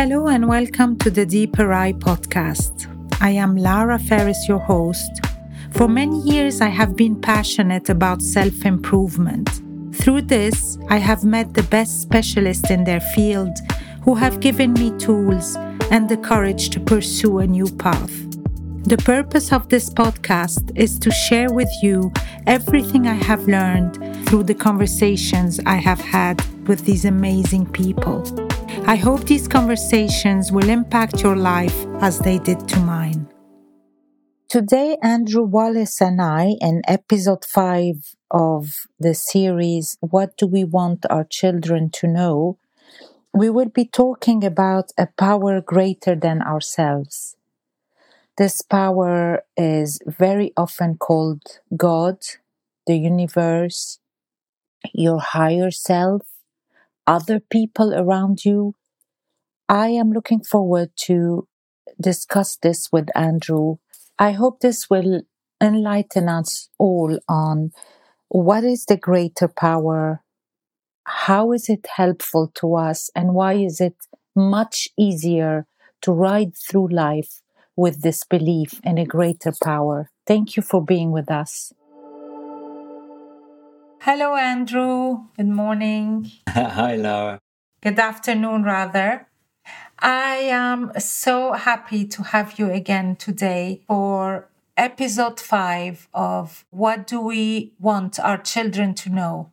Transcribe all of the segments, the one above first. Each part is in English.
Hello and welcome to the Deeper Eye podcast. I am Lara Ferris, your host. For many years, I have been passionate about self improvement. Through this, I have met the best specialists in their field who have given me tools and the courage to pursue a new path. The purpose of this podcast is to share with you everything I have learned through the conversations I have had with these amazing people. I hope these conversations will impact your life as they did to mine. Today, Andrew Wallas and I, in episode 5 of the series, What Do We Want Our Children to Know? we will be talking about a power greater than ourselves. This power is very often called God, the universe, your higher self, other people around you, I am looking forward to discuss this with Andrew. I hope this will enlighten us all on what is the greater power, how is it helpful to us, and why is it much easier to ride through life with this belief in a greater power. Thank you for being with us. Hello, Andrew. Good morning. Hi, Lara. Good afternoon, rather. I am so happy to have you again today for episode five of What Do We Want Our Children to Know?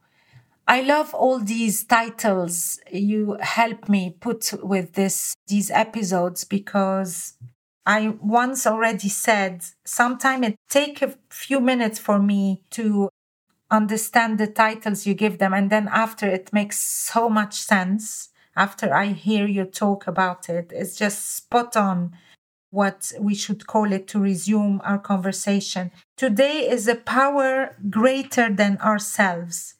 I love all these titles you help me put with this these episodes because I once already said sometimes it take a few minutes for me to understand the titles you give them and then after it makes so much sense after I hear you talk about it. It's just spot on what we should call it to resume our conversation. Today is a power greater than ourselves.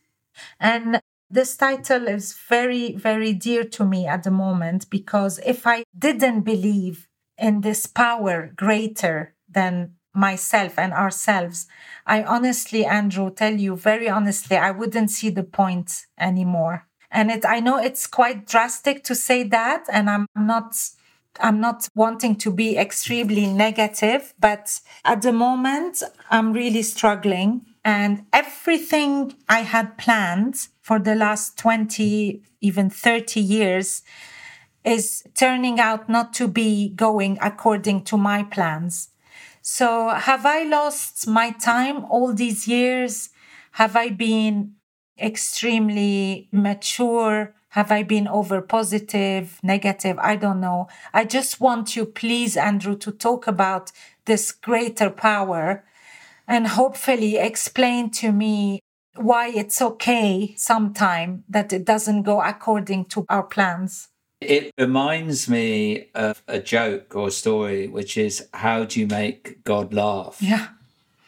And this title is very, very dear to me at the moment because if I didn't believe in this power greater than myself and ourselves, I honestly, Andrew, tell you very honestly, I wouldn't see the point anymore and it i know it's quite drastic to say that and i'm not i'm not wanting to be extremely negative but at the moment i'm really struggling. And everything i had planned for the last 20 even 30 years is turning out not to be going according to my plans. So have i lost my time all these years? Have i been extremely mature? Have I been over positive, negative? I don't know. I just want you, please, Andrew, to talk about this greater power and hopefully explain to me why it's okay sometime that it doesn't go according to our plans. It reminds me of a joke or story, which is how do you make God laugh? Yeah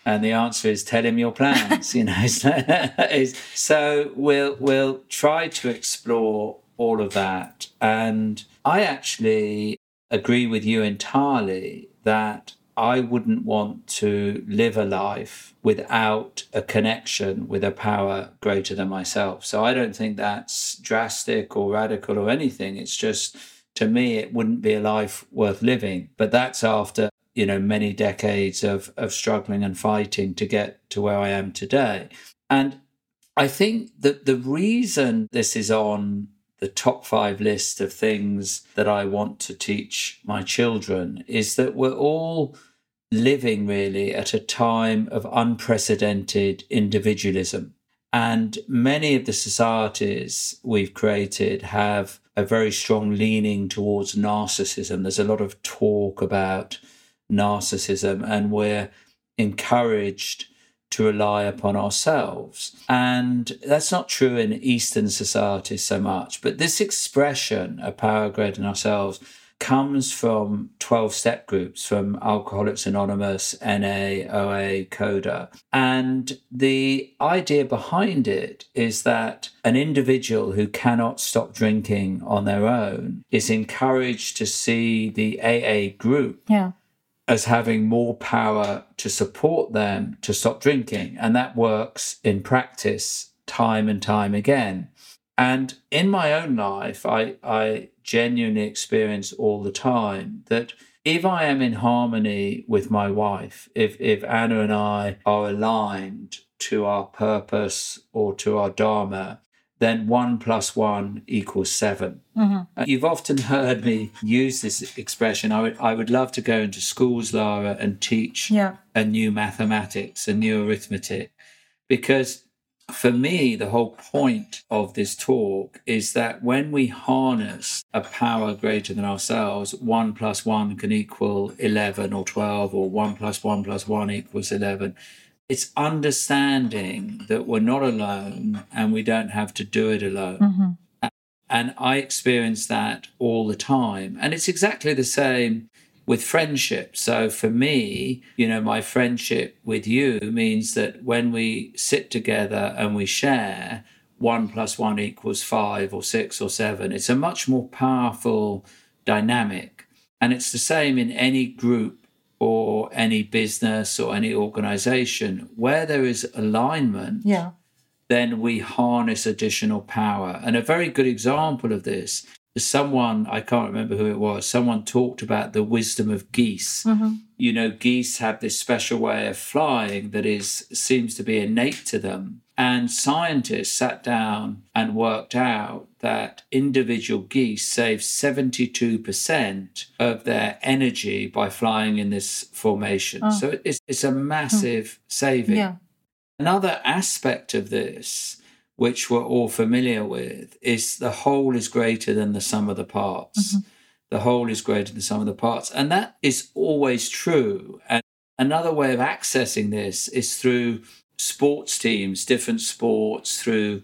and the answer is tell him your plans you know so we'll we'll try to explore all of that. And i actually agree with you entirely that i wouldn't want to live a life without a connection with a power greater than myself. So i don't think that's drastic or radical or anything. It's just to me it wouldn't be a life worth living. But that's after you know many decades of of struggling and fighting to get to where I am today. And I think that the reason this is on the top five list of things that I want to teach my children is that we're all living really at a time of unprecedented individualism. And many of the societies we've created have a very strong leaning towards narcissism. There's a lot of talk about narcissism and we're encouraged to rely upon ourselves. And that's not true in Eastern societies so much. But this expression of power greater than ourselves comes from 12 step groups from Alcoholics Anonymous, NA, OA, CODA. And the idea behind it is that an individual who cannot stop drinking on their own is encouraged to see the AA group yeah as having more power to support them to stop drinking. And that works in practice time and time again. And in my own life, I, I genuinely experience all the time that if I am in harmony with my wife, if, if Anna and I are aligned to our purpose or to our Dharma, then one plus one equals 7 Mm-hmm. You've often heard me use this expression. I would, I would love to go into schools, Lara, and teach Yeah. a new mathematics, a new arithmetic, because for me, the whole point of this talk is that when we harness a power greater than ourselves, one plus one can equal 11 or 12, or one plus one plus one equals 11. It's understanding that we're not alone and we don't have to do it alone. Mm-hmm. And I experience that all the time. And it's exactly the same with friendship. So for me, you know, my friendship with you means that when we sit together and we share, one plus one equals five or six or seven, it's a much more powerful dynamic. And it's the same in any group or any business or any organization where there is alignment Yeah. then we harness additional power. And a very good example of this is someone, I can't remember who it was, someone talked about the wisdom of geese. Mm-hmm. You know, geese have this special way of flying that is seems to be innate to them. And scientists sat down and worked out that individual geese save 72% of their energy by flying in this formation. Oh. So it's, it's a massive hmm. saving. Yeah. Another aspect of this, which we're all familiar with, is the whole is greater than the sum of the parts. Mm-hmm. The whole is greater than the sum of the parts. And that is always true. And another way of accessing this is through sports teams, different sports, through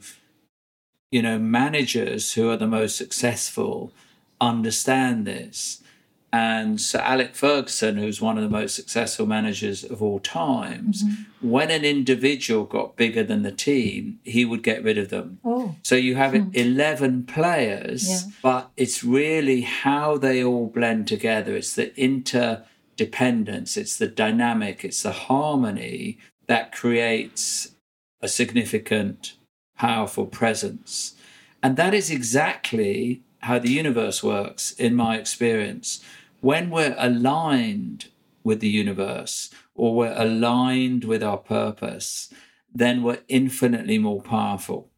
you know, managers who are the most successful understand this. And Sir Alex Ferguson, who's one of the most successful managers of all times, mm-hmm. when an individual got bigger than the team, he would get rid of them. Oh. So you have hmm. 11 players, Yeah. but it's really how they all blend together. It's the interdependence, it's the dynamic, it's the harmony that creates a significant, powerful presence. And that is exactly how the universe works, in my experience. When we're aligned with the universe or we're aligned with our purpose, then we're infinitely more powerful.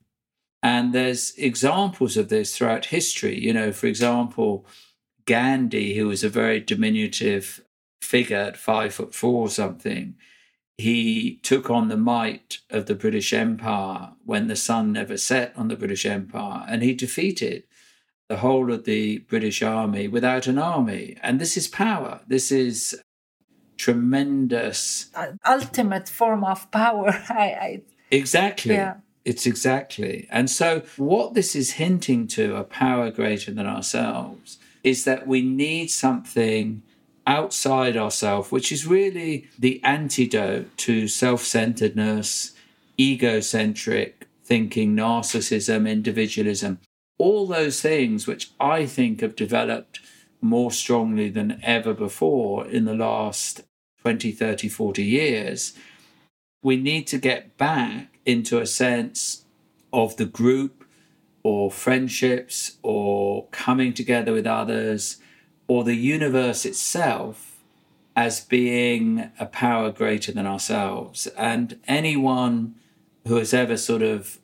And there's examples of this throughout history. You know, for example, Gandhi, who was a very diminutive figure at five foot four or something, he took on the might of the British Empire when the sun never set on the British Empire, and he defeated the whole of the British army without an army. And this is power. This is tremendous. Uh, ultimate form of power. I, I Exactly. Yeah. It's exactly. And so, what this is hinting to, a power greater than ourselves, is that we need something outside ourselves, which is really the antidote to self centeredness, egocentric thinking, narcissism, individualism, all those things which I think have developed more strongly than ever before in the last 20, 30, 40 years. We need to get back into a sense of the group or friendships or coming together with others or the universe itself as being a power greater than ourselves. And anyone who has ever sort of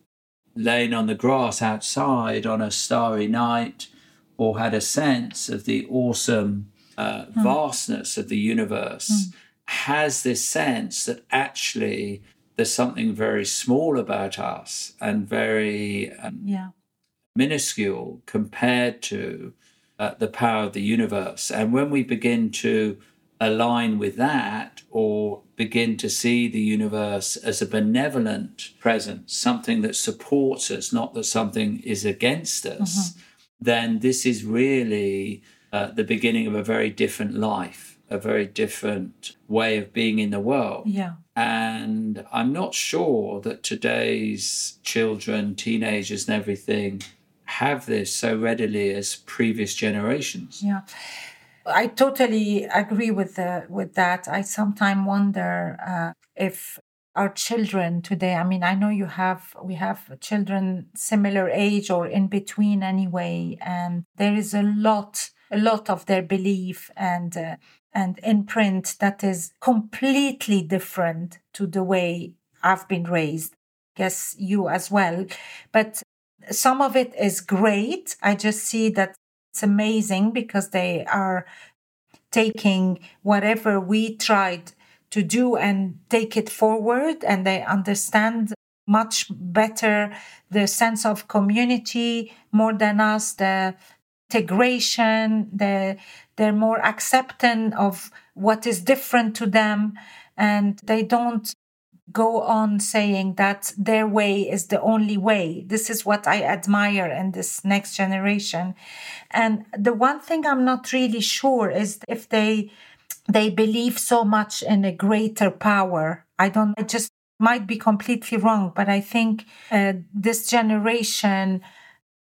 lain on the grass outside on a starry night or had a sense of the awesome uh, vastness of the universe has this sense that actually there's something very small about us and very um, yeah. minuscule compared to uh, the power of the universe. And when we begin to align with that or begin to see the universe as a benevolent presence, something that supports us, not that something is against us, then this is really uh, the beginning of a very different life, a very different way of being in the world. Yeah. And I'm not sure that today's children, teenagers, and everything have this so readily as previous generations. Yeah. I totally agree with the with that. I sometimes wonder uh, if our children today i mean i know you have we have children similar age or in between anyway and there is a lot a lot of their belief and uh, and imprint that is completely different to the way i've been raised guess you as well but some of it is great. I just see that it's amazing because they are taking whatever we tried to do and take it forward and they understand much better the sense of community more than us the integration the they're more accepting of what is different to them and they don't go on saying that their way is the only way. This is what I admire in this next generation. And the one thing I'm not really sure is if they they believe so much in a greater power. I don't I just might be completely wrong, but I think uh, this generation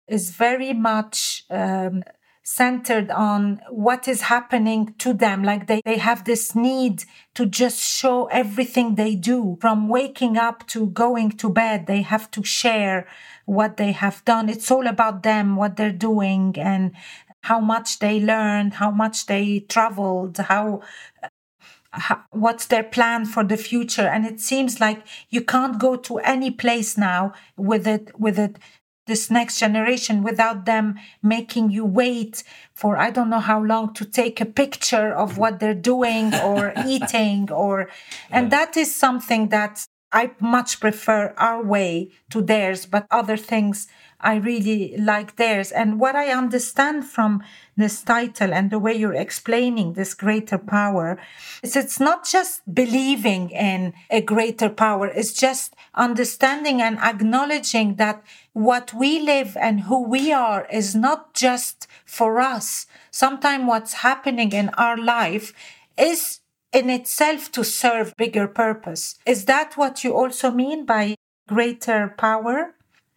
is very much um, centered on what is happening to them. Like they, they have this need to just show everything they do from waking up to going to bed. They have to share what they have done. It's all about them, what they're doing and how much they learned, how much they traveled, how uh, what's their plan for the future and it seems like you can't go to any place now with it with it this next generation without them making you wait for I don't know how long to take a picture of what they're doing or eating or and yeah. that is something that I much prefer our way to theirs but other things I really like theirs. And what I understand from this title and the way you're explaining this greater power is it's not just believing in a greater power. It's just understanding and acknowledging that what we live and who we are is not just for us. Sometimes what's happening in our life is in itself to serve bigger purpose. Is that what you also mean by greater power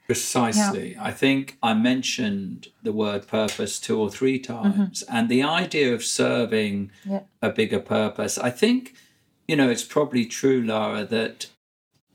Precisely. Yeah. I think I mentioned the word purpose two or three times, mm-hmm. and the idea of serving yeah. a bigger purpose. I think, you know, it's probably true, Lara, that,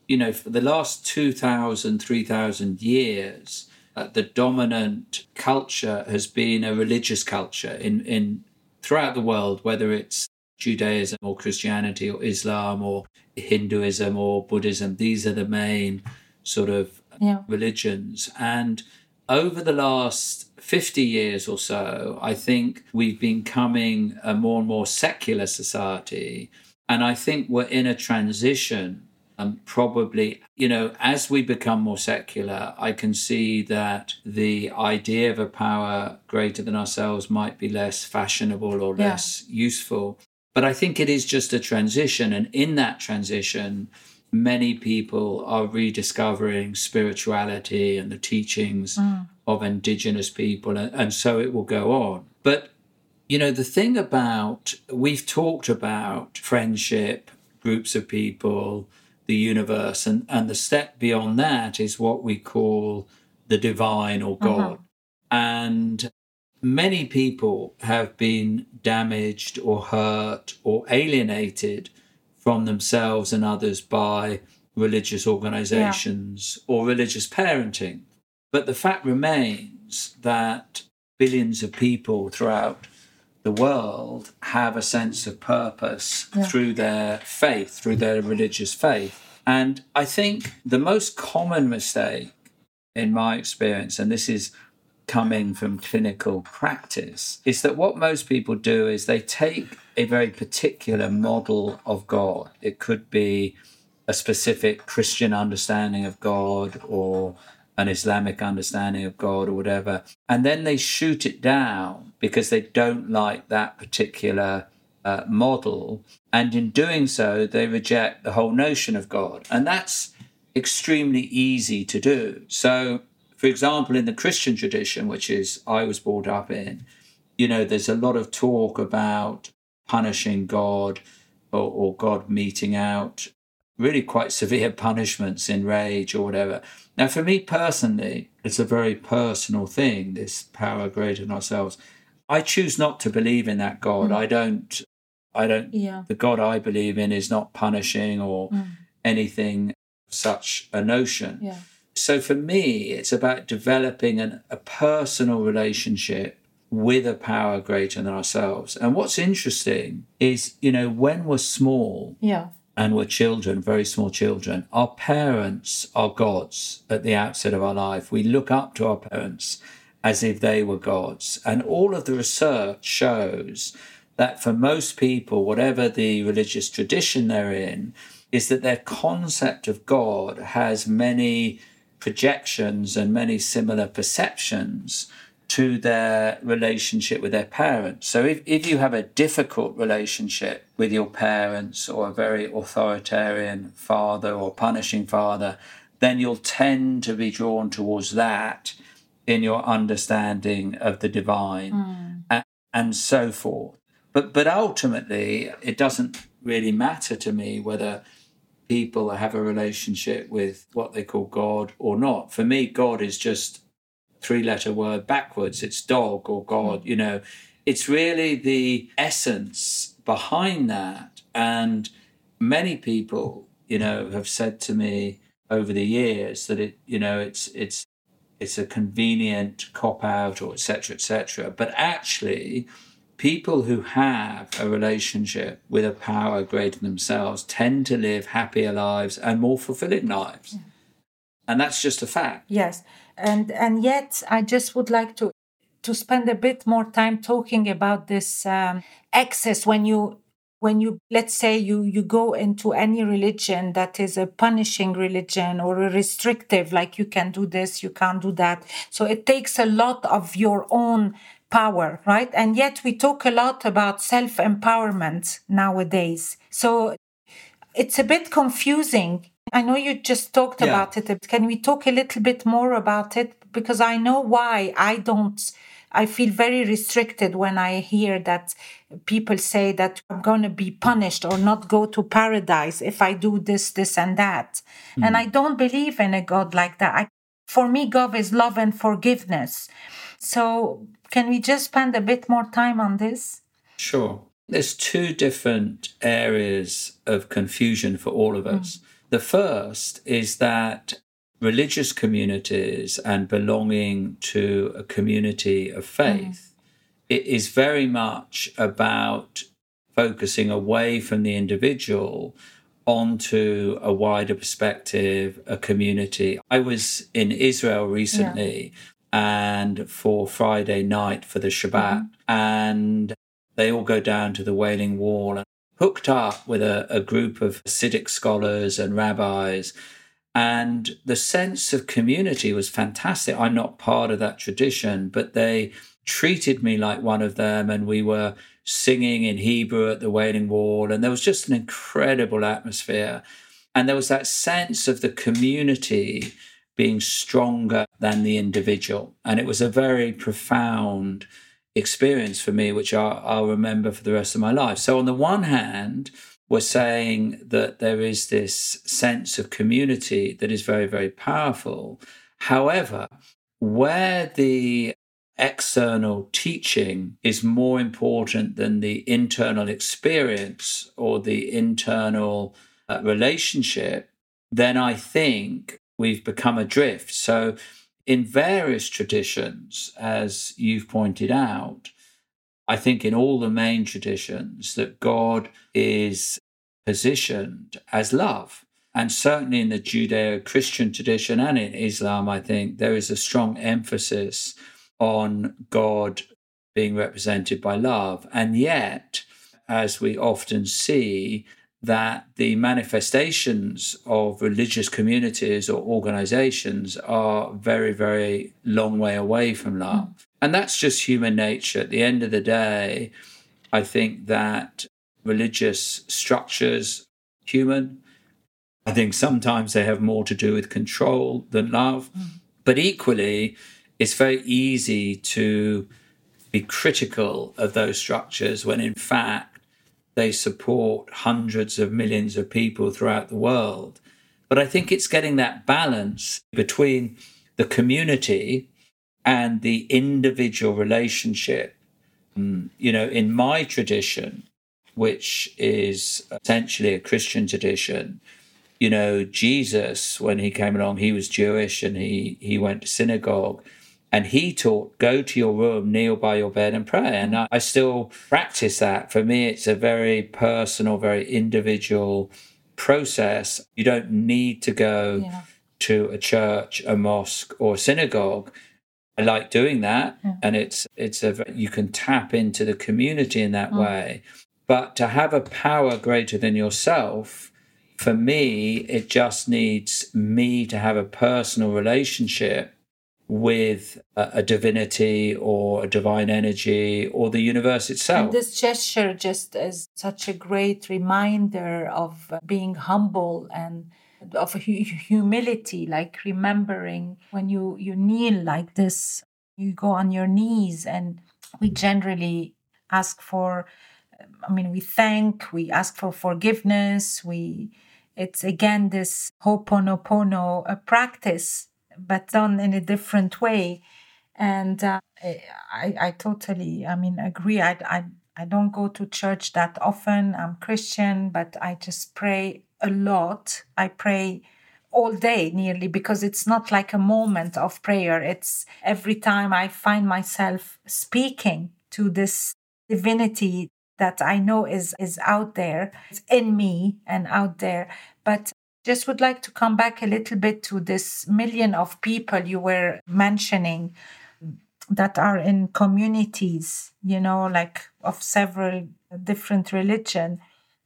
you know, for the last 2,000, 3,000 years, uh, the dominant culture has been a religious culture in, in throughout the world, whether it's Judaism or Christianity or Islam or Hinduism or Buddhism. These are the main sort of yeah. religions. And over the last 50 years or so, I think we've been becoming a more and more secular society. And I think we're in a transition. And probably, you know, as we become more secular, I can see that the idea of a power greater than ourselves might be less fashionable or less yeah. useful. But I think it is just a transition. And in that transition, many people are rediscovering spirituality and the teachings mm. of indigenous people, and, and so it will go on. But, you know, the thing about, we've talked about friendship, groups of people, the universe, and, and the step beyond that is what we call the divine or mm-hmm. God. Mm-hmm. And many people have been damaged or hurt or alienated from themselves and others by religious organizations yeah. or religious parenting. But the fact remains that billions of people throughout the world have a sense of purpose yeah. through their faith, through their religious faith. And I think the most common mistake, in my experience, and this is coming from clinical practice, is that what most people do is they take a very particular model of God. It could be a specific Christian understanding of God or an Islamic understanding of God or whatever. And then they shoot it down because they don't like that particular uh, model. And in doing so, they reject the whole notion of God. And that's extremely easy to do. So, for example, in the Christian tradition, which is I was brought up in, you know, there's a lot of talk about punishing God or, or God meting out really quite severe punishments in rage or whatever. Now, for me personally, it's a very personal thing, this power greater than ourselves. I choose not to believe in that God. Mm. I don't, I don't, yeah. the God I believe in is not punishing or mm. anything such a notion. Yeah. So for me, it's about developing an, a personal relationship with a power greater than ourselves. And what's interesting is, you know, when we're small Yeah. and we're children, very small children, our parents are gods at the outset of our life. We look up to our parents as if they were gods. And all of the research shows that for most people, whatever the religious tradition they're in, is that their concept of God has many projections and many similar perceptions to their relationship with their parents. So if, if you have a difficult relationship with your parents or a very authoritarian father or punishing father, then you'll tend to be drawn towards that in your understanding of the divine hmm. and, and so forth. But but ultimately it doesn't really matter to me whether people have a relationship with what they call God or not. For me, God is just three letter word backwards. It's dog or God, mm. you know. It's really the essence behind that. And many people, you know, have said to me over the years that it, you know, it's it's it's a convenient cop out or etc. etc. But actually people who have a relationship with a power greater than themselves tend to live happier lives and more fulfilling lives. And that's just a fact. Yes. And and yet I just would like to to spend a bit more time talking about this um, excess when you when you let's say you you go into any religion that is a punishing religion or a restrictive like you can do this you can't do that so it takes a lot of your own power right and yet we talk a lot about self empowerment nowadays so it's a bit confusing i know you just talked Yeah. about it but can we talk a little bit more about it because i know why i don't I feel very restricted when I hear that people say that I'm going to be punished or not go to paradise if I do this, this, and that. And hmm. I don't believe in a God like that. I, for me, God is love and forgiveness. So, can we just spend a bit more time on this? Sure. There's two different areas of confusion for all of us. Mm. The first is that religious communities and belonging to a community of faith mm. it is very much about focusing away from the individual onto a wider perspective, a community. I was in Israel recently and for Friday night for the Shabbat, mm-hmm. and they all go down to the Wailing Wall and hooked up with a, a group of Hasidic scholars and rabbis. And the sense of community was fantastic. I'm not part of that tradition, but they treated me like one of them. And we were singing in Hebrew at the Wailing Wall. And there was just an incredible atmosphere. And there was that sense of the community being stronger than the individual. And it was a very profound experience for me, which I'll, I'll remember for the rest of my life. So, on the one hand, we're saying that there is this sense of community that is very, very powerful. However, where the external teaching is more important than the internal experience or the internal uh, relationship, then I think we've become adrift. So, in various traditions, as you've pointed out, I think in all the main traditions that God is positioned as love. And certainly in the Judeo Christian tradition and in Islam, I think there is a strong emphasis on God being represented by love. And yet, as we often see, that the manifestations of religious communities or organizations are very, very long way away from love. Mm. And that's just human nature. At the end of the day, I think that religious structures, human, I think sometimes they have more to do with control than love. Mm. But equally, it's very easy to be critical of those structures when in fact they support hundreds of millions of people throughout the world. But I think it's getting that balance between the community and the individual relationship. Mm, You know, in my tradition, which is essentially a Christian tradition, you know, Jesus, when he came along, he was Jewish and he, he went to synagogue and he taught, go to your room, kneel by your bed and pray. And I, I still practice that. For me, it's a very personal, very individual process. You don't need to go yeah. to a church, a mosque, or a synagogue. I like doing that, yeah. and it's it's a you can tap into the community in that mm. way. But to have a power greater than yourself, for me, it just needs me to have a personal relationship with a, a, divinity or a divine energy or the universe itself. And this gesture just is such a great reminder of being humble and of humility, like remembering when you, you kneel like this, you go on your knees and we generally ask for I mean, we thank, we ask for forgiveness, we it's again this ho'oponopono a practice, but done in a different way. And uh, I, I totally, I mean, agree. I, I, I don't go to church that often. I'm Christian, but I just pray a lot. I pray all day nearly because it's not like a moment of prayer. It's every time I find myself speaking to this divinity that I know is is out there, it's in me and out there. But just would like to come back a little bit to this million of people you were mentioning that are in communities, you know, like of several different religion.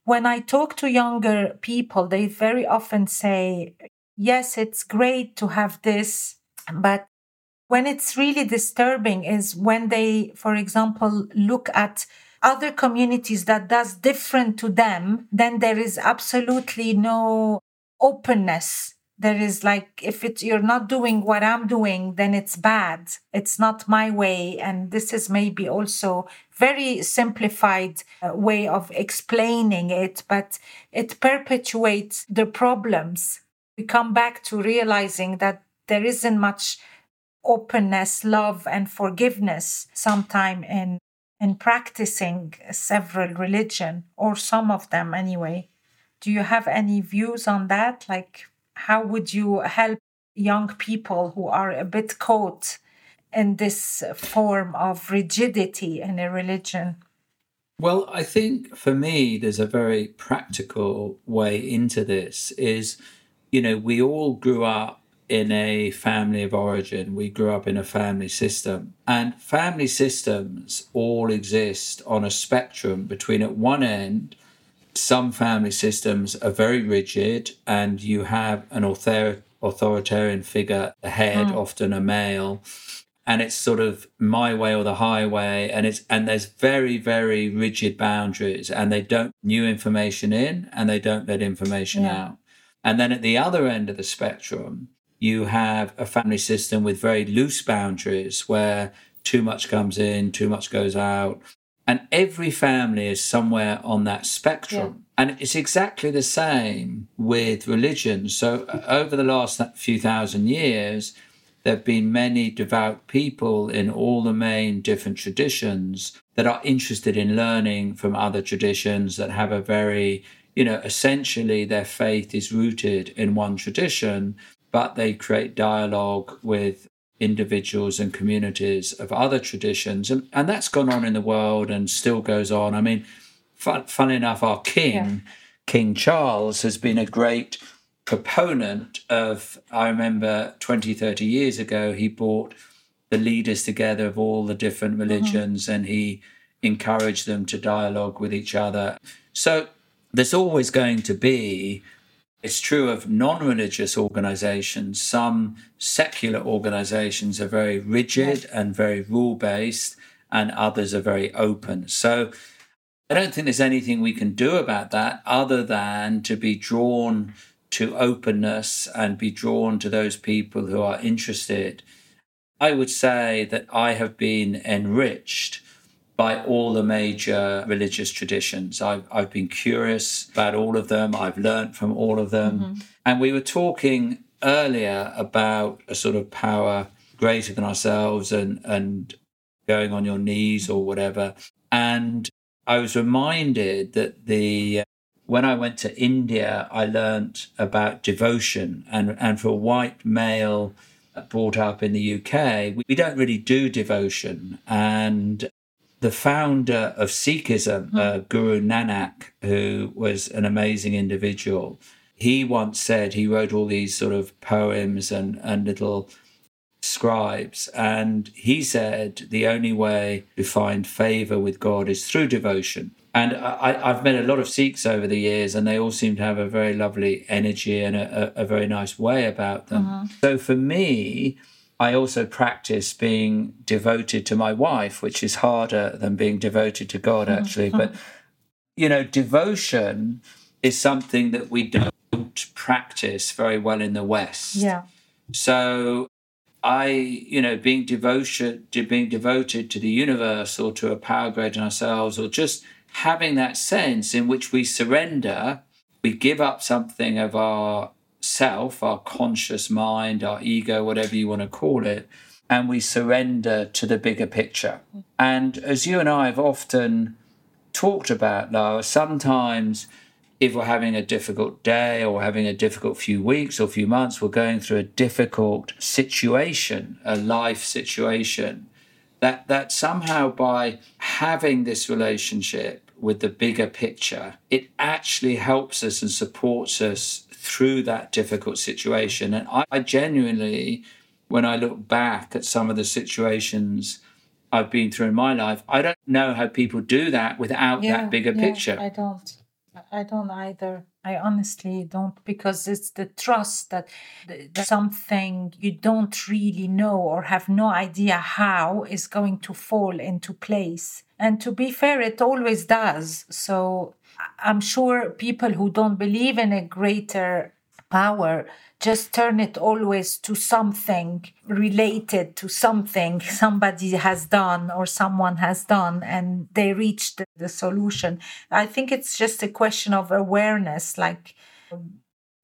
When I talk to younger people, they very often say, yes, it's great to have this, but when it's really disturbing is when they, for example, look at other communities that does different to them, then there is absolutely no openness. There is like, if it's, you're not doing what I'm doing, then it's bad. It's not my way. And this is maybe also very simplified uh, way of explaining it, but it perpetuates the problems. We come back to realizing that there isn't much openness, love, and forgiveness sometime in in practicing several religion or some of them anyway do you have any views on that like how would you help young people who are a bit caught in this form of rigidity in a religion well i think for me there's a very practical way into this is you know we all grew up in a family of origin. We grew up in a family system. And family systems all exist on a spectrum between, at one end, some family systems are very rigid, and you have an author- authoritarian figure, the head, mm. often a male. And it's sort of my way or the highway, and it's and there's very very rigid boundaries, and they don't new information in, and they don't let information yeah. out. And then at the other end of the spectrum, you have a family system with very loose boundaries where too much comes in, too much goes out. And every family is somewhere on that spectrum. Yeah. And it's exactly the same with religion. So, uh, over the last few thousand years, there have been many devout people in all the main different traditions that are interested in learning from other traditions that have a very, you know, essentially their faith is rooted in one tradition but they create dialogue with individuals and communities of other traditions. And, and that's gone on in the world and still goes on. I mean, fun, fun enough, our king, yeah. King Charles, has been a great proponent of, I remember 20, 30 years ago, he brought the leaders together of all the different mm-hmm. religions mm-hmm. and he encouraged them to dialogue with each other. So there's always going to be it's true of non religious organizations. Some secular organizations are very rigid and very rule based, and others are very open. So I don't think there's anything we can do about that other than to be drawn to openness and be drawn to those people who are interested. I would say that I have been enriched by all the major religious traditions. I've, I've been curious about all of them, I've learned from all of them. Mm-hmm. And we were talking earlier about a sort of power greater than ourselves and, and going on your knees or whatever. And I was reminded that the when I went to India, I learnt about devotion. And, and for a white male brought up in the UK, we don't really do devotion. And the founder of Sikhism, mm. uh, Guru Nanak, who was an amazing individual, he once said he wrote all these sort of poems and, and little scribes. And he said the only way to find favor with God is through devotion. And I, have met a lot of Sikhs over the years, and they all seem to have a very lovely energy and a, a, a very nice way about them. Uh-huh. So for me, I also practice being devoted to my wife, which is harder than being devoted to God, mm-hmm. actually. But, you know, devotion is something that we don't practice very well in the West. Yeah. So I, you know, being devotion to being devoted to the universe or to a power greater than ourselves, or just having that sense in which we surrender, we give up something of our self, our conscious mind, our ego, whatever you want to call it, and we surrender to the bigger picture. And as you and I have often talked about, Lara, sometimes if we're having a difficult day or having a difficult few weeks or few months, we're going through a difficult situation, a life situation, that, that somehow by having this relationship with the bigger picture, it actually helps us and supports us through that difficult situation. And I, I genuinely, when I look back at some of the situations I've been through in my life, I don't know how people do that without yeah, that bigger yeah, picture. I don't. I don't either. I honestly don't because it's the trust that, that something you don't really know or have no idea how is going to fall into place. And to be fair, it always does. So I'm sure people who don't believe in a greater power just turn it always to something related to something somebody has done or someone has done and they reached the solution. I think it's just a question of awareness like um,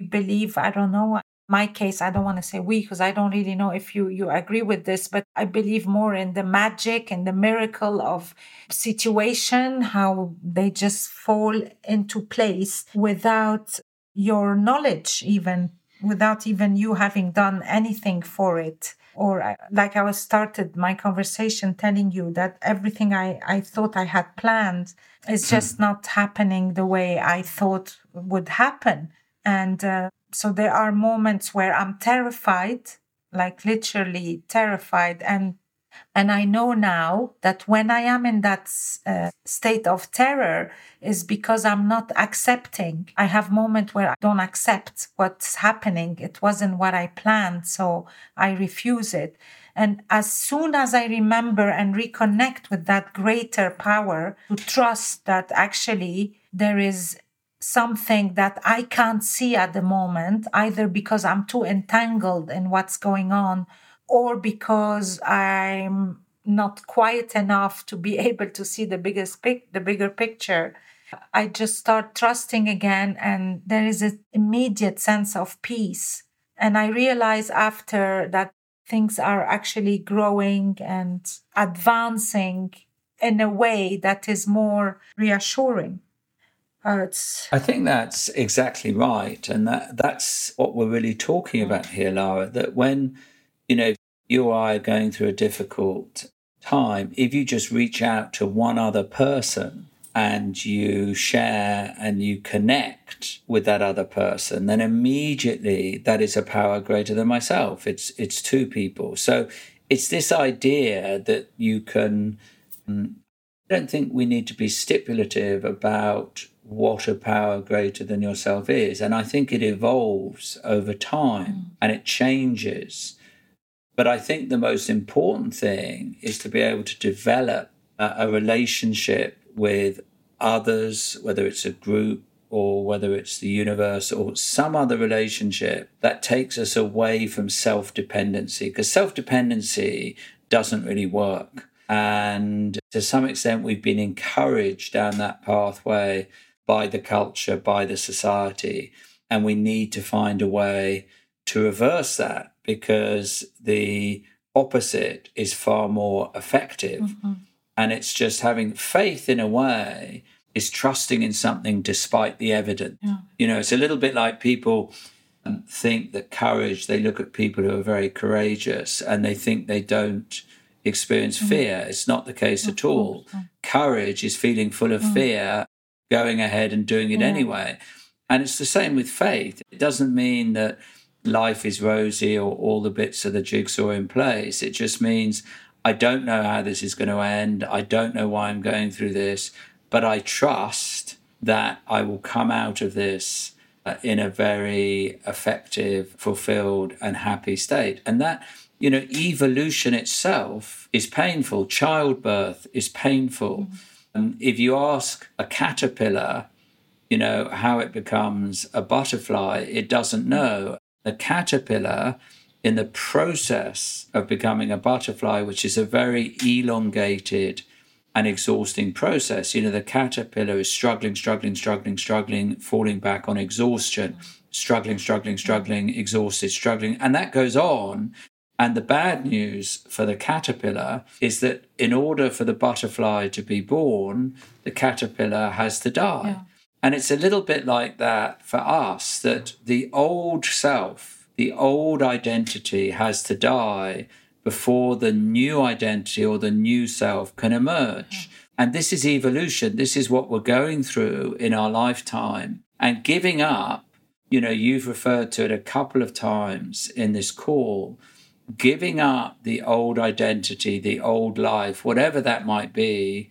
believe i don't know my case i don't want to say we because i don't really know if you you agree with this but i believe more in the magic and the miracle of situation how they just fall into place without your knowledge even without even you having done anything for it or like i was started my conversation telling you that everything i i thought i had planned is hmm. just not happening the way i thought would happen and uh, so there are moments where I'm terrified, like literally terrified. And and I know now that when I am in that uh, state of terror is because I'm not accepting. I have moment where I don't accept what's happening. It wasn't what I planned, so I refuse it. And as soon as I remember and reconnect with that greater power to trust that actually there is something that I can't see at the moment, either because I'm too entangled in what's going on or because I'm not quiet enough to be able to see the biggest pic- the bigger picture. I just start trusting again and there is an immediate sense of peace. And I realize after that things are actually growing and advancing in a way that is more reassuring. I think that's exactly right. And that, that's what we're really talking about here, Lara, that when, you know, you or I are going through a difficult time, if you just reach out to one other person and you share and you connect with that other person, then immediately that is a power greater than myself. It's it's two people. So it's this idea that you can mm, I don't think we need to be stipulative about what a power greater than yourself is. And I think it evolves over time mm. and it changes. But I think the most important thing is to be able to develop a, a relationship with others, whether it's a group or whether it's the universe or some other relationship that takes us away from self dependency. Because self dependency doesn't really work. And to some extent, we've been encouraged down that pathway by the culture, by the society. And we need to find a way to reverse that because the opposite is far more effective. Mm-hmm. And it's just having faith in a way is trusting in something despite the evidence. Yeah. You know, it's a little bit like people um, think that courage, they look at people who are very courageous and they think they don't experience mm-hmm. fear. It's not the case of at all. Courage is feeling full of mm. fear, going ahead and doing it yeah. anyway. And it's the same with faith. It doesn't mean that life is rosy or all the bits of the jigsaw in place. It just means I don't know how this is going to end. I don't know why I'm going through this, but I trust that I will come out of this uh, in a very effective, fulfilled, and happy state. And that, you know, evolution itself is painful. Childbirth is painful. Mm-hmm. And if you ask a caterpillar, you know, how it becomes a butterfly, it doesn't know. The caterpillar in the process of becoming a butterfly, which is a very elongated and exhausting process. You know, the caterpillar is struggling, struggling, struggling, struggling, falling back on exhaustion, struggling, struggling, struggling, exhausted, struggling. And that goes on. And the bad news for the caterpillar is that in order for the butterfly to be born, the caterpillar has to die. Yeah. And it's a little bit like that for us that the old self, the old identity has to die before the new identity or the new self can emerge. And this is evolution. This is what we're going through in our lifetime. And giving up, you know, you've referred to it a couple of times in this call, giving up the old identity, the old life, whatever that might be,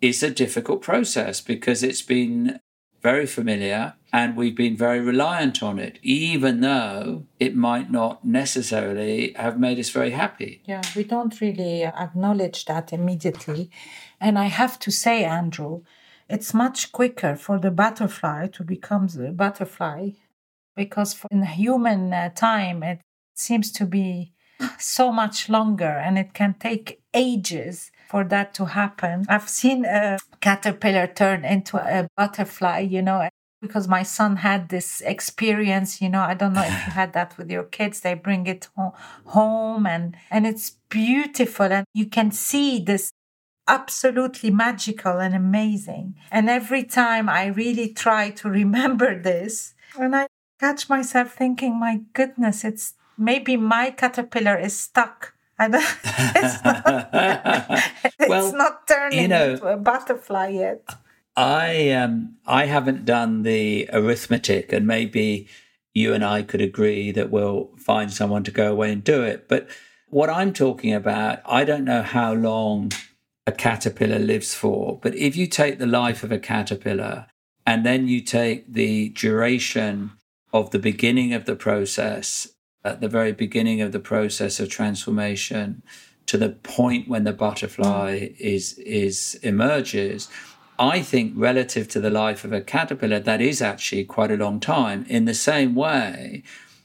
is a difficult process because it's been very familiar and we've been very reliant on it, even though it might not necessarily have made us very happy. Yeah, we don't really acknowledge that immediately. And I have to say, Andrew, it's much quicker for the butterfly to become a butterfly because in human uh, time, it seems to be so much longer and it can take ages for that to happen. I've seen a caterpillar turn into a butterfly, you know, because my son had this experience, you know, I don't know if you had that with your kids. They bring it home and and it's beautiful and you can see this absolutely magical and amazing. And every time I really try to remember this, and I catch myself thinking, my goodness, it's maybe my caterpillar is stuck and it's not, it's well, not turning you know, into a butterfly yet. I um I haven't done the arithmetic, and maybe you and I could agree that we'll find someone to go away and do it. But what I'm talking about, I don't know how long a caterpillar lives for, but if you take the life of a caterpillar and then you take the duration of the beginning of the process at the very beginning of the process of transformation to the point when the butterfly is is emerges i think relative to the life of a caterpillar that is actually quite a long time in the same way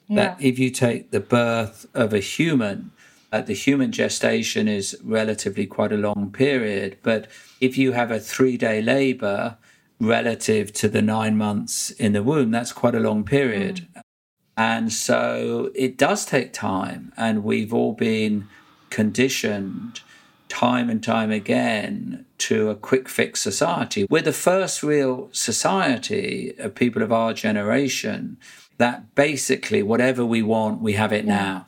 yeah. that if you take the birth of a human uh, the human gestation is relatively quite a long period but if you have a 3 day labor relative to the 9 months in the womb that's quite a long period mm. And so it does take time, and we've all been conditioned time and time again to a quick fix society. We're the first real society of people of our generation that basically whatever we want, we have it now.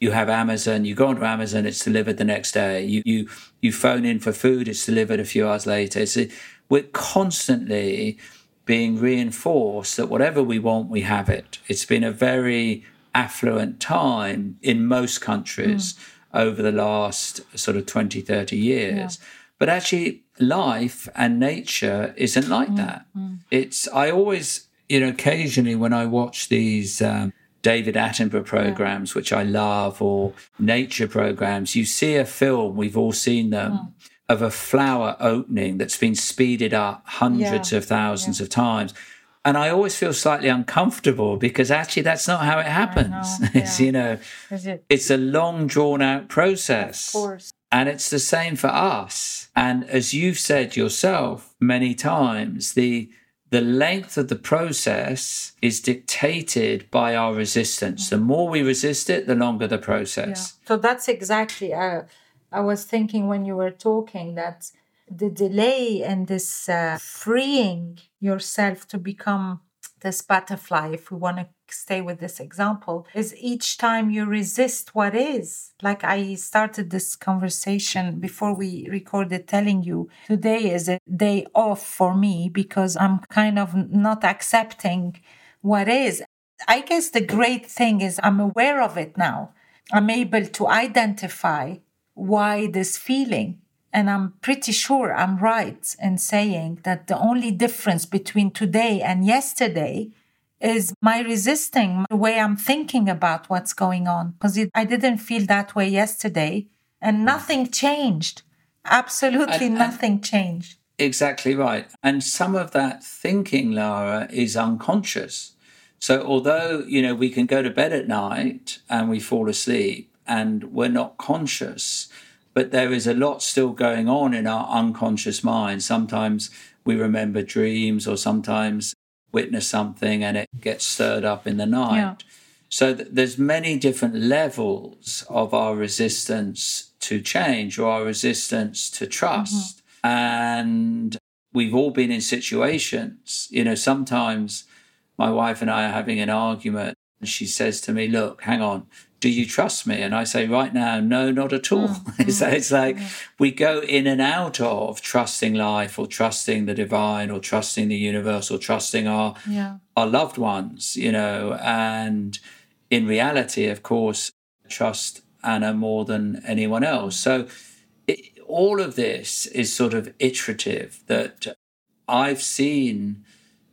You have Amazon, you go onto Amazon, it's delivered the next day. You you you phone in for food, it's delivered a few hours later. So we're constantly being reinforced that whatever we want, we have it. It's been a very affluent time in most countries mm. over the last sort of 20, 30 years. Yeah. But actually, life and nature isn't like mm. that. Mm. It's, I always, you know, occasionally when I watch these, um, David Attenborough programs, yeah. which I love, or nature programs, you see a film, we've all seen them, mm of a flower opening that's been speeded up hundreds yeah. of thousands yeah. of times. And I always feel slightly uncomfortable because actually that's not how it happens. Know. it's, yeah. you know, it? it's a long drawn out process. And it's the same for us. And as you've said yourself many times, the the length of the process is dictated by our resistance. Mm-hmm. The more we resist it, the longer the process. So that's exactly uh, I was thinking when you were talking that the delay and this uh, freeing yourself to become this butterfly, if we want to stay with this example, is each time you resist what is. Like I started this conversation before we recorded, telling you today is a day off for me because I'm kind of not accepting what is. I guess the great thing is I'm aware of it now. I'm able to identify why this feeling. And I'm pretty sure I'm right in saying that the only difference between today and yesterday is my resisting the way I'm thinking about what's going on. Because I didn't feel that way yesterday and mm. nothing changed. Absolutely and, nothing and changed. Exactly right. And some of that thinking, Lara, is unconscious. So although, you know, we can go to bed at night and we fall asleep and we're not conscious, but there is a lot still going on in our unconscious mind. Sometimes we remember dreams or sometimes witness something and it gets stirred up in the night. Yeah. So th- there's many different levels of our resistance to change or our resistance to trust. Mm-hmm. And we've all been in situations, you know, sometimes my wife and I are having an argument and she says to me, Look, hang on, do you trust me? And I say, right now, no, not at all. Mm-hmm. so it's like mm-hmm. we go in and out of trusting life or trusting the divine or trusting the universe or trusting our, yeah. our loved ones, you know. And in reality, of course, trust Anna more than anyone else. So it, all of this is sort of iterative that I've seen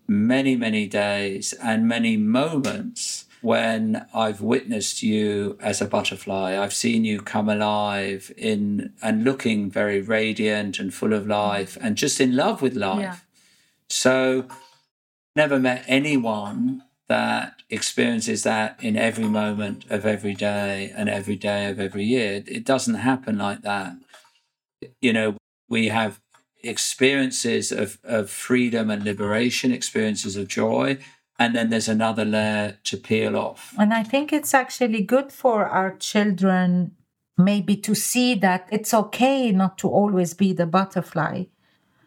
many, many days and many moments when I've witnessed you as a butterfly. I've seen you come alive in and looking very radiant and full of life and just in love with life. Yeah. So, never met anyone that experiences that in every moment of every day and every day of every year. It doesn't happen like that. You know, we have experiences of, of freedom and liberation, experiences of joy, and then there's another layer to peel off. And I think it's actually good for our children maybe to see that it's okay not to always be the butterfly.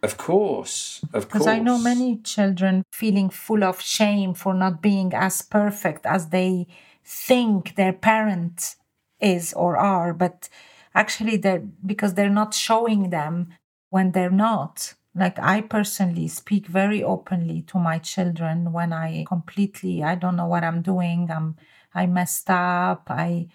Of course, of course. Because I know many children feeling full of shame for not being as perfect as they think their parent is or are, but actually they're because they're not showing them when they're not like i personally speak very openly to my children when i completely i don't know what i'm doing i'm i messed up i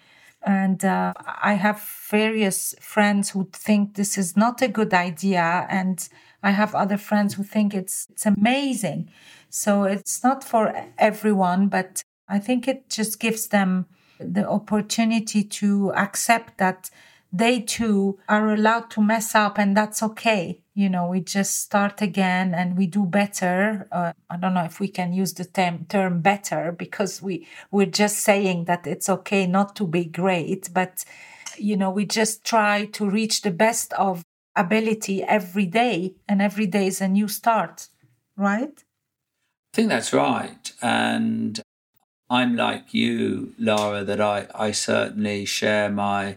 and uh, i have various friends who think this is not a good idea and i have other friends who think it's it's amazing. So it's not for everyone but i think it just gives them the opportunity to accept that they too are allowed to mess up and that's okay. You know we just start again and we do better. Uh, i don't know if we can use the term, term better because we we're just saying that it's okay not to be great but you know we just try to reach the best of ability every day and every day is a new start right? I think that's right. And i'm like you lara that i i certainly share my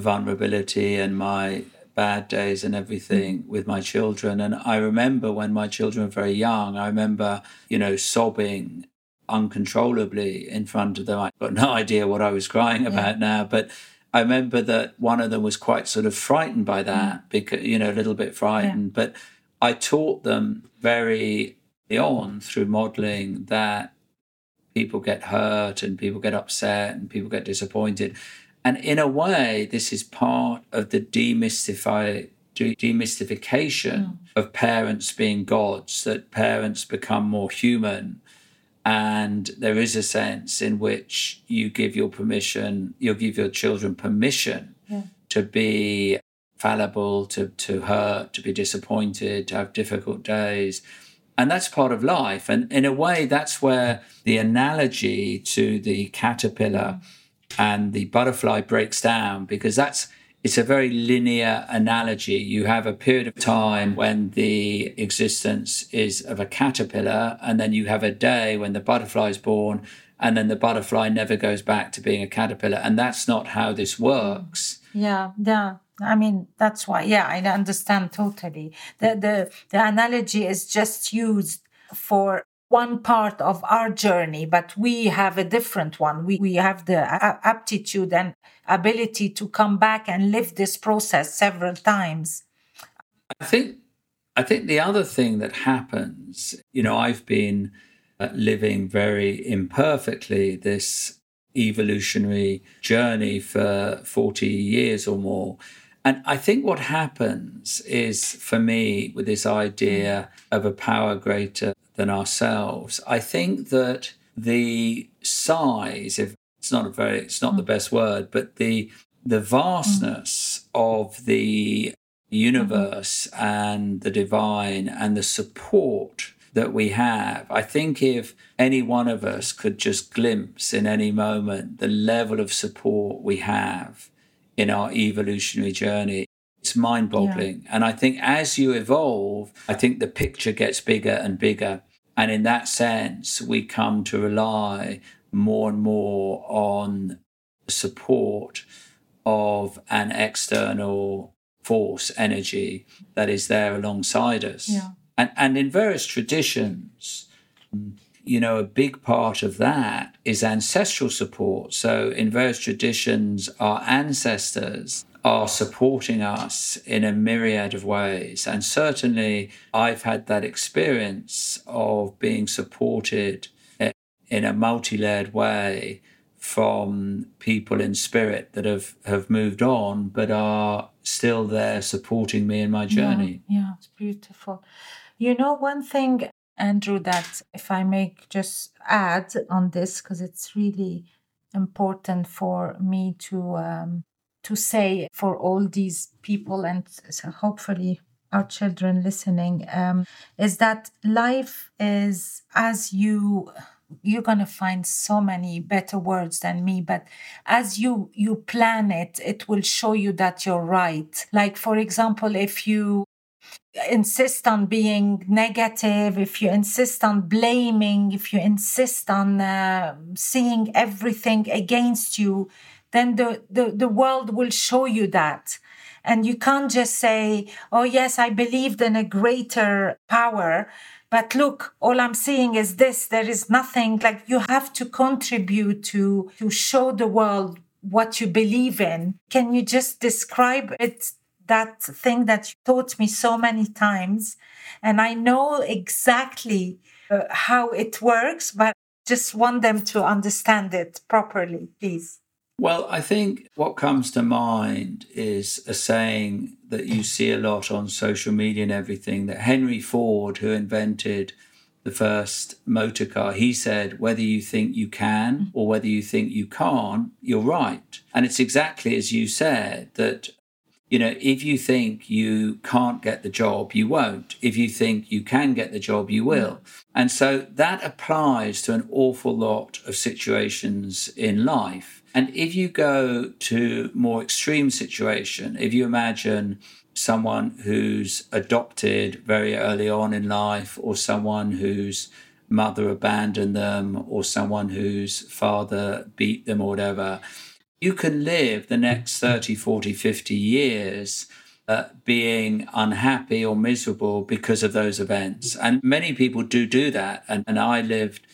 vulnerability and my bad days and everything with my children. And I remember when my children were very young, I remember, you know, sobbing uncontrollably in front of them. I've got no idea what I was crying about yeah. now, but I remember that one of them was quite sort of frightened by that, mm. because, you know, a little bit frightened. Yeah. But I taught them very on through modeling that people get hurt and people get upset and people get disappointed. And in a way, this is part of the demystify, demystification mm. of parents being gods, that parents become more human. And there is a sense in which you give your permission, you give your children permission yeah. to be fallible, to, to hurt, to be disappointed, to have difficult days. And that's part of life. And in a way, that's where the analogy to the caterpillar. Mm and the butterfly breaks down because that's it's a very linear analogy. You have a period of time when the existence is of a caterpillar, and then you have a day when the butterfly is born, and then the butterfly never goes back to being a caterpillar. And that's not how this works. yeah, yeah. I mean, that's why, yeah, I understand totally. The, the, the analogy is just used for one part of our journey, but we have a different one. We, we have the aptitude and ability to come back and live this process several times. I think, I think the other thing that happens, you know, I've been uh, living very imperfectly this evolutionary journey for 40 years or more. And I think what happens is for me, with this idea of a power greater than ourselves, I think that the size, if it's not a very, it's not the mm. best word, but the the vastness mm. of the universe mm-hmm. and the divine and the support that we have. I think if any one of us could just glimpse in any moment the level of support we have in our evolutionary journey, it's mind boggling. Yeah. And I think as you evolve, I think the picture gets bigger and bigger. And in that sense, we come to rely more and more on support of an external force, energy that is there alongside us. Yeah. And, and in various traditions, you know, a big part of that is ancestral support. So in various traditions, our ancestors are supporting us in a myriad of ways. And certainly, I've had that experience of being supported in a multi layered way from people in spirit that have, have moved on but are still there supporting me in my journey. Yeah, yeah it's beautiful. You know, one thing, Andrew, that if I may just add on this, because it's really important for me to um, to say for all these people and hopefully our children listening um, is that life is as you you're going to find so many better words than me but as you you plan it it will show you that you're right. Like for example if you insist on being negative, if you insist on blaming, if you insist on uh, seeing everything against you, then the, the, the world will show you that. And you can't just say, oh, yes, I believed in a greater power. But look, all I'm seeing is this. There is nothing like you have to contribute to, to show the world what you believe in. Can you just describe it that thing that you taught me so many times. And I know exactly uh, how it works, but just want them to understand it properly, please. Well, I think what comes to mind is a saying that you see a lot on social media and everything that Henry Ford, who invented the first motor car, he said, whether you think you can mm. or whether you think you can't, you're right. And it's exactly as you said that you know, if you think you can't get the job, you won't. If you think you can get the job, you will. Mm. And so that applies to an awful lot of situations in life. And if you go to more extreme situation, if you imagine someone who's adopted very early on in life or someone whose mother abandoned them or someone whose father beat them or whatever, you can live the next 30, 40, 50 years uh, being unhappy or miserable because of those events. And many people do do that. And, and I lived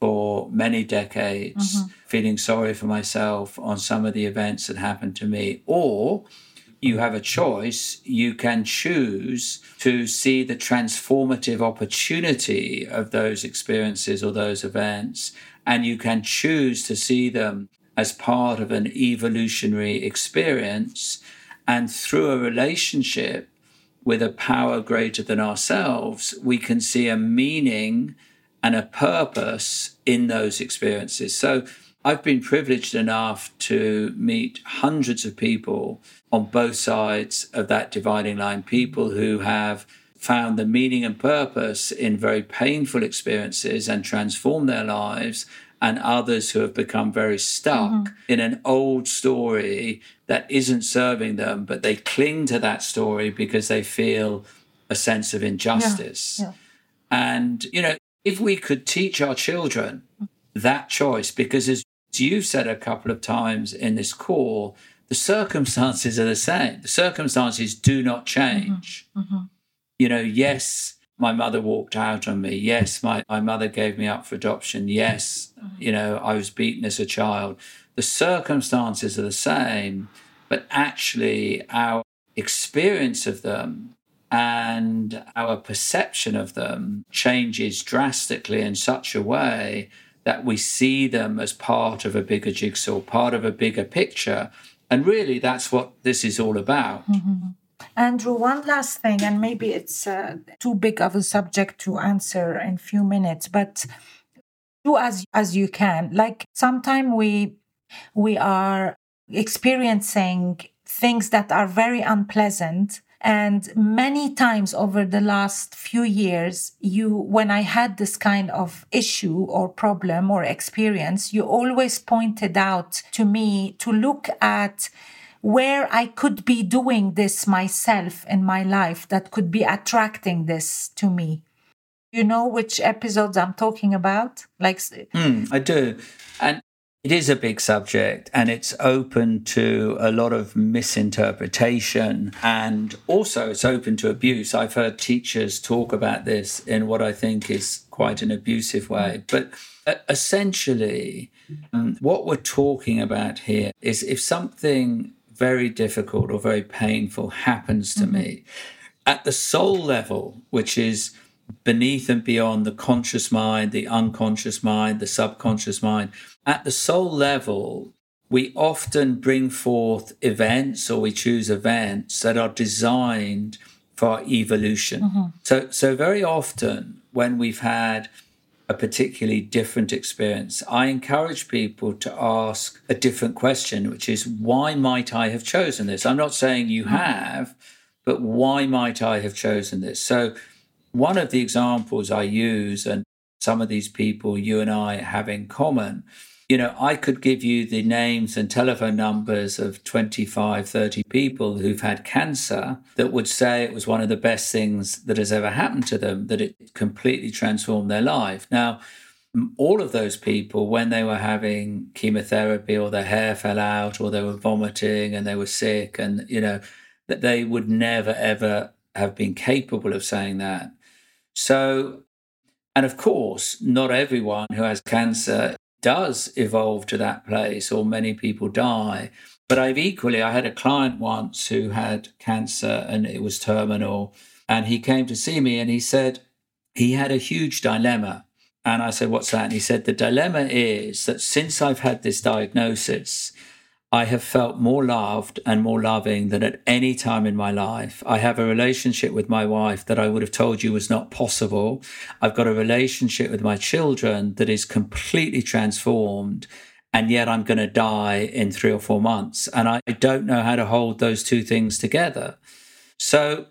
for many decades mm-hmm. feeling sorry for myself on some of the events that happened to me. Or you have a choice. You can choose to see the transformative opportunity of those experiences or those events. And you can choose to see them as part of an evolutionary experience and through a relationship with a power greater than ourselves, we can see a meaning and a purpose in those experiences. So I've been privileged enough to meet hundreds of people on both sides of that dividing line, people who have found the meaning and purpose in very painful experiences and transformed their lives and others who have become very stuck mm-hmm. in an old story that isn't serving them, but they cling to that story because they feel a sense of injustice. Yeah. Yeah. And, you know, if we could teach our children that choice, because as you've said a couple of times in this call, the circumstances are the same. The circumstances do not change. Mm-hmm. Mm-hmm. You know, yes, my mother walked out on me. Yes, my, my mother gave me up for adoption. Yes, mm-hmm. you know, I was beaten as a child. The circumstances are the same, but actually our experience of them and our perception of them changes drastically in such a way that we see them as part of a bigger jigsaw, part of a bigger picture. And really, that's what this is all about. Mm-hmm. Andrew, one last thing, and maybe it's uh, too big of a subject to answer in few minutes, but do as as you can. Like sometimes we we are experiencing things that are very unpleasant and many times over the last few years you when i had this kind of issue or problem or experience you always pointed out to me to look at where I could be doing this myself in my life that could be attracting this to me. You know which episodes I'm talking about? Like, mm, I do. And it is a big subject and it's open to a lot of misinterpretation and also it's open to abuse. I've heard teachers talk about this in what I think is quite an abusive way. But uh, essentially, um, what we're talking about here is if something very difficult or very painful happens to mm-hmm. me, at the soul level, which is beneath and beyond the conscious mind, the unconscious mind, the subconscious mind, at the soul level, we often bring forth events or we choose events that are designed for evolution. Mm-hmm. So, so very often when we've had a particularly different experience, I encourage people to ask a different question, which is, why might I have chosen this? I'm not saying you mm-hmm. have, but why might I have chosen this? So, one of the examples I use, and some of these people you and I have in common, you know, I could give you the names and telephone numbers of 25, 30 people who've had cancer that would say it was one of the best things that has ever happened to them, that it completely transformed their life. Now, all of those people, when they were having chemotherapy or their hair fell out or they were vomiting and they were sick, and, you know, that they would never, ever have been capable of saying that. So, and of course, not everyone who has cancer does evolve to that place, or many people die. But I've equally, I had a client once who had cancer and it was terminal. And he came to see me and he said he had a huge dilemma. And I said, What's that? And he said, The dilemma is that since I've had this diagnosis, I have felt more loved and more loving than at any time in my life. I have a relationship with my wife that I would have told you was not possible. I've got a relationship with my children that is completely transformed. And yet I'm going to die in three or four months. And I don't know how to hold those two things together. So,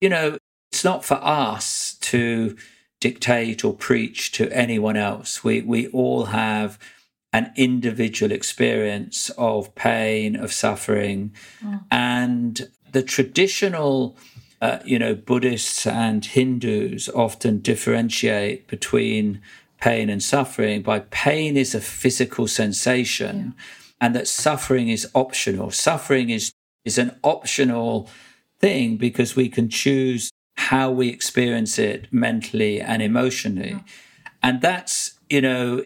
you know, it's not for us to dictate or preach to anyone else. We, we all have an individual experience of pain, of suffering. Mm. And the traditional, uh, you know, Buddhists and Hindus often differentiate between pain and suffering by pain is a physical sensation yeah. and that suffering is optional. Suffering is, is an optional thing because we can choose how we experience it mentally and emotionally. Yeah. And that's, you know,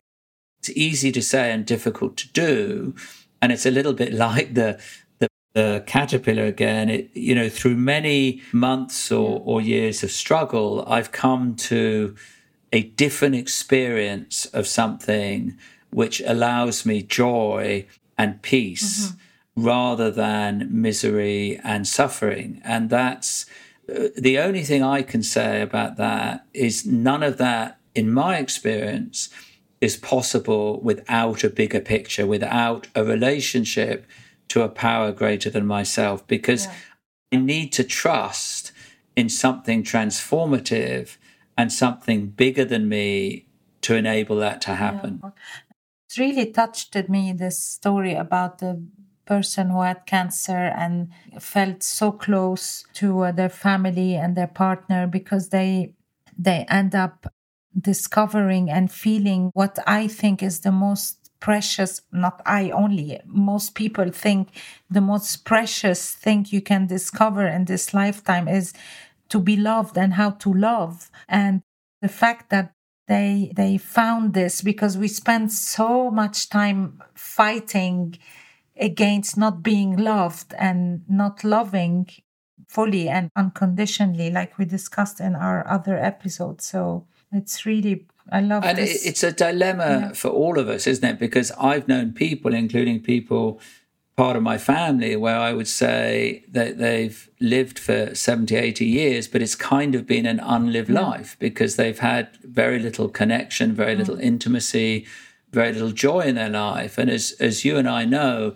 it's easy to say and difficult to do. And it's a little bit like the the, the caterpillar again. It, you know, through many months or, or years of struggle, I've come to a different experience of something which allows me joy and peace mm-hmm. rather than misery and suffering. And that's uh, the only thing I can say about that is none of that, in my experience, is possible without a bigger picture, without a relationship to a power greater than myself, because yeah. I need to trust in something transformative and something bigger than me to enable that to happen. Yeah. It's really touched me this story about the person who had cancer and felt so close to uh, their family and their partner because they they end up discovering and feeling what I think is the most precious, not I only, most people think the most precious thing you can discover in this lifetime is to be loved and how to love. And the fact that they they found this because we spend so much time fighting against not being loved and not loving fully and unconditionally like we discussed in our other episodes so it's really i love and this. it's a dilemma yeah. for all of us isn't it because i've known people including people part of my family where I would say that they've lived for 70, 80 years, but it's kind of been an unlived yeah. life because they've had very little connection, very mm. little intimacy, very little joy in their life. And as, as you and I know,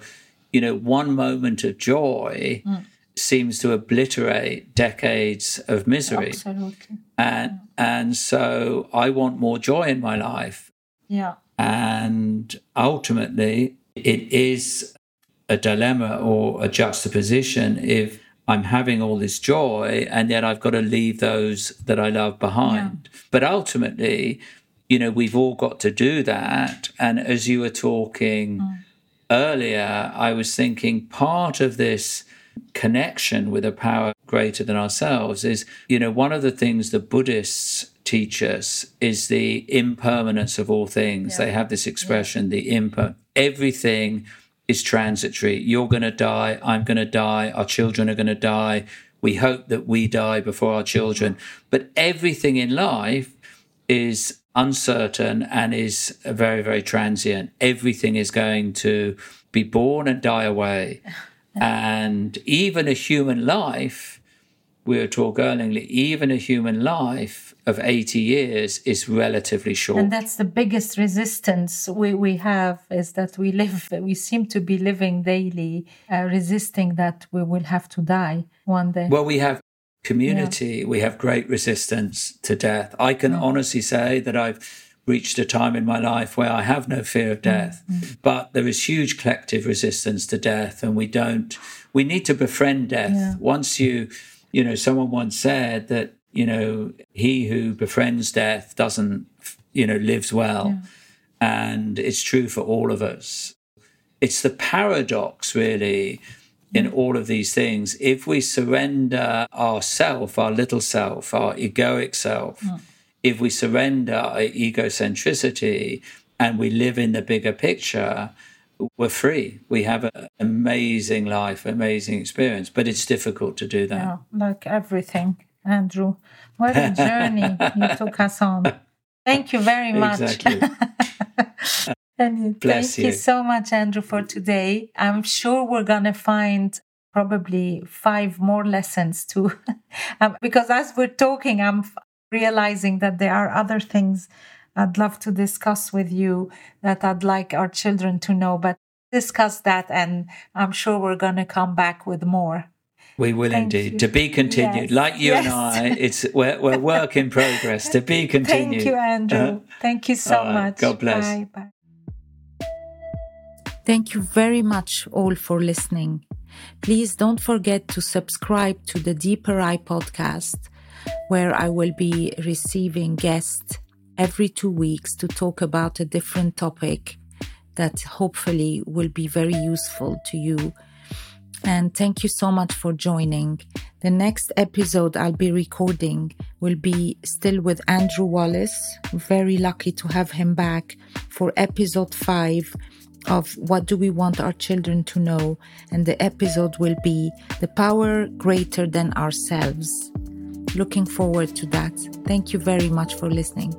you know, one moment of joy mm. seems to obliterate decades of misery. Absolutely. And. And so I want more joy in my life. Yeah. And ultimately, it is a dilemma or a juxtaposition if I'm having all this joy and yet I've got to leave those that I love behind. Yeah. But ultimately, you know, we've all got to do that. And as you were talking mm. earlier, I was thinking part of this connection with a power greater than ourselves is, you know, one of the things the Buddhists teach us is the impermanence of all things. Yeah. They have this expression, yeah. the imper everything is transitory. You're going to die. I'm going to die. Our children are going to die. We hope that we die before our children. Mm-hmm. But everything in life is uncertain and is very, very transient. Everything is going to be born and die away. And even a human life, we were talking earlier, even a human life of 80 years is relatively short. And that's the biggest resistance we, we have is that we live, we seem to be living daily, uh, resisting that we will have to die one day. Well, we have community, yeah. we have great resistance to death. I can yeah. honestly say that I've reached a time in my life where I have no fear of death, mm-hmm. but there is huge collective resistance to death, and we don't, we need to befriend death. Yeah. Once you, you know, someone once said that you know, he who befriends death doesn't, you know, lives well. Yeah. And it's true for all of us. It's the paradox, really, in all of these things. If we surrender our self, our little self, our egoic self, mm. If we surrender our egocentricity and we live in the bigger picture, we're free. We have an amazing life, amazing experience, but it's difficult to do that. Yeah, like everything. Andrew. What a journey you took us on. Thank you very much. Exactly. and Bless thank you. you so much, Andrew, for today. I'm sure we're going to find probably five more lessons too. um, because as we're talking, I'm realizing that there are other things I'd love to discuss with you that I'd like our children to know, but discuss that. And I'm sure we're going to come back with more. We will Thank indeed. You. To be continued. Yes. Like you yes. and I, it's we're, we're work in progress. To be continued. Thank you, Andrew. Uh, Thank you so right. much. God bless. Bye. Bye. Thank you very much all for listening. Please don't forget to subscribe to the Deeper Eye podcast, where I will be receiving guests every two weeks to talk about a different topic that hopefully will be very useful to you and thank you so much for joining. The next episode I'll be recording will be still with Andrew Wallas. Very lucky to have him back for episode 5 of What Do We Want Our Children to Know? And the episode will be The Power Greater Than Ourselves. Looking forward to that. Thank you very much for listening.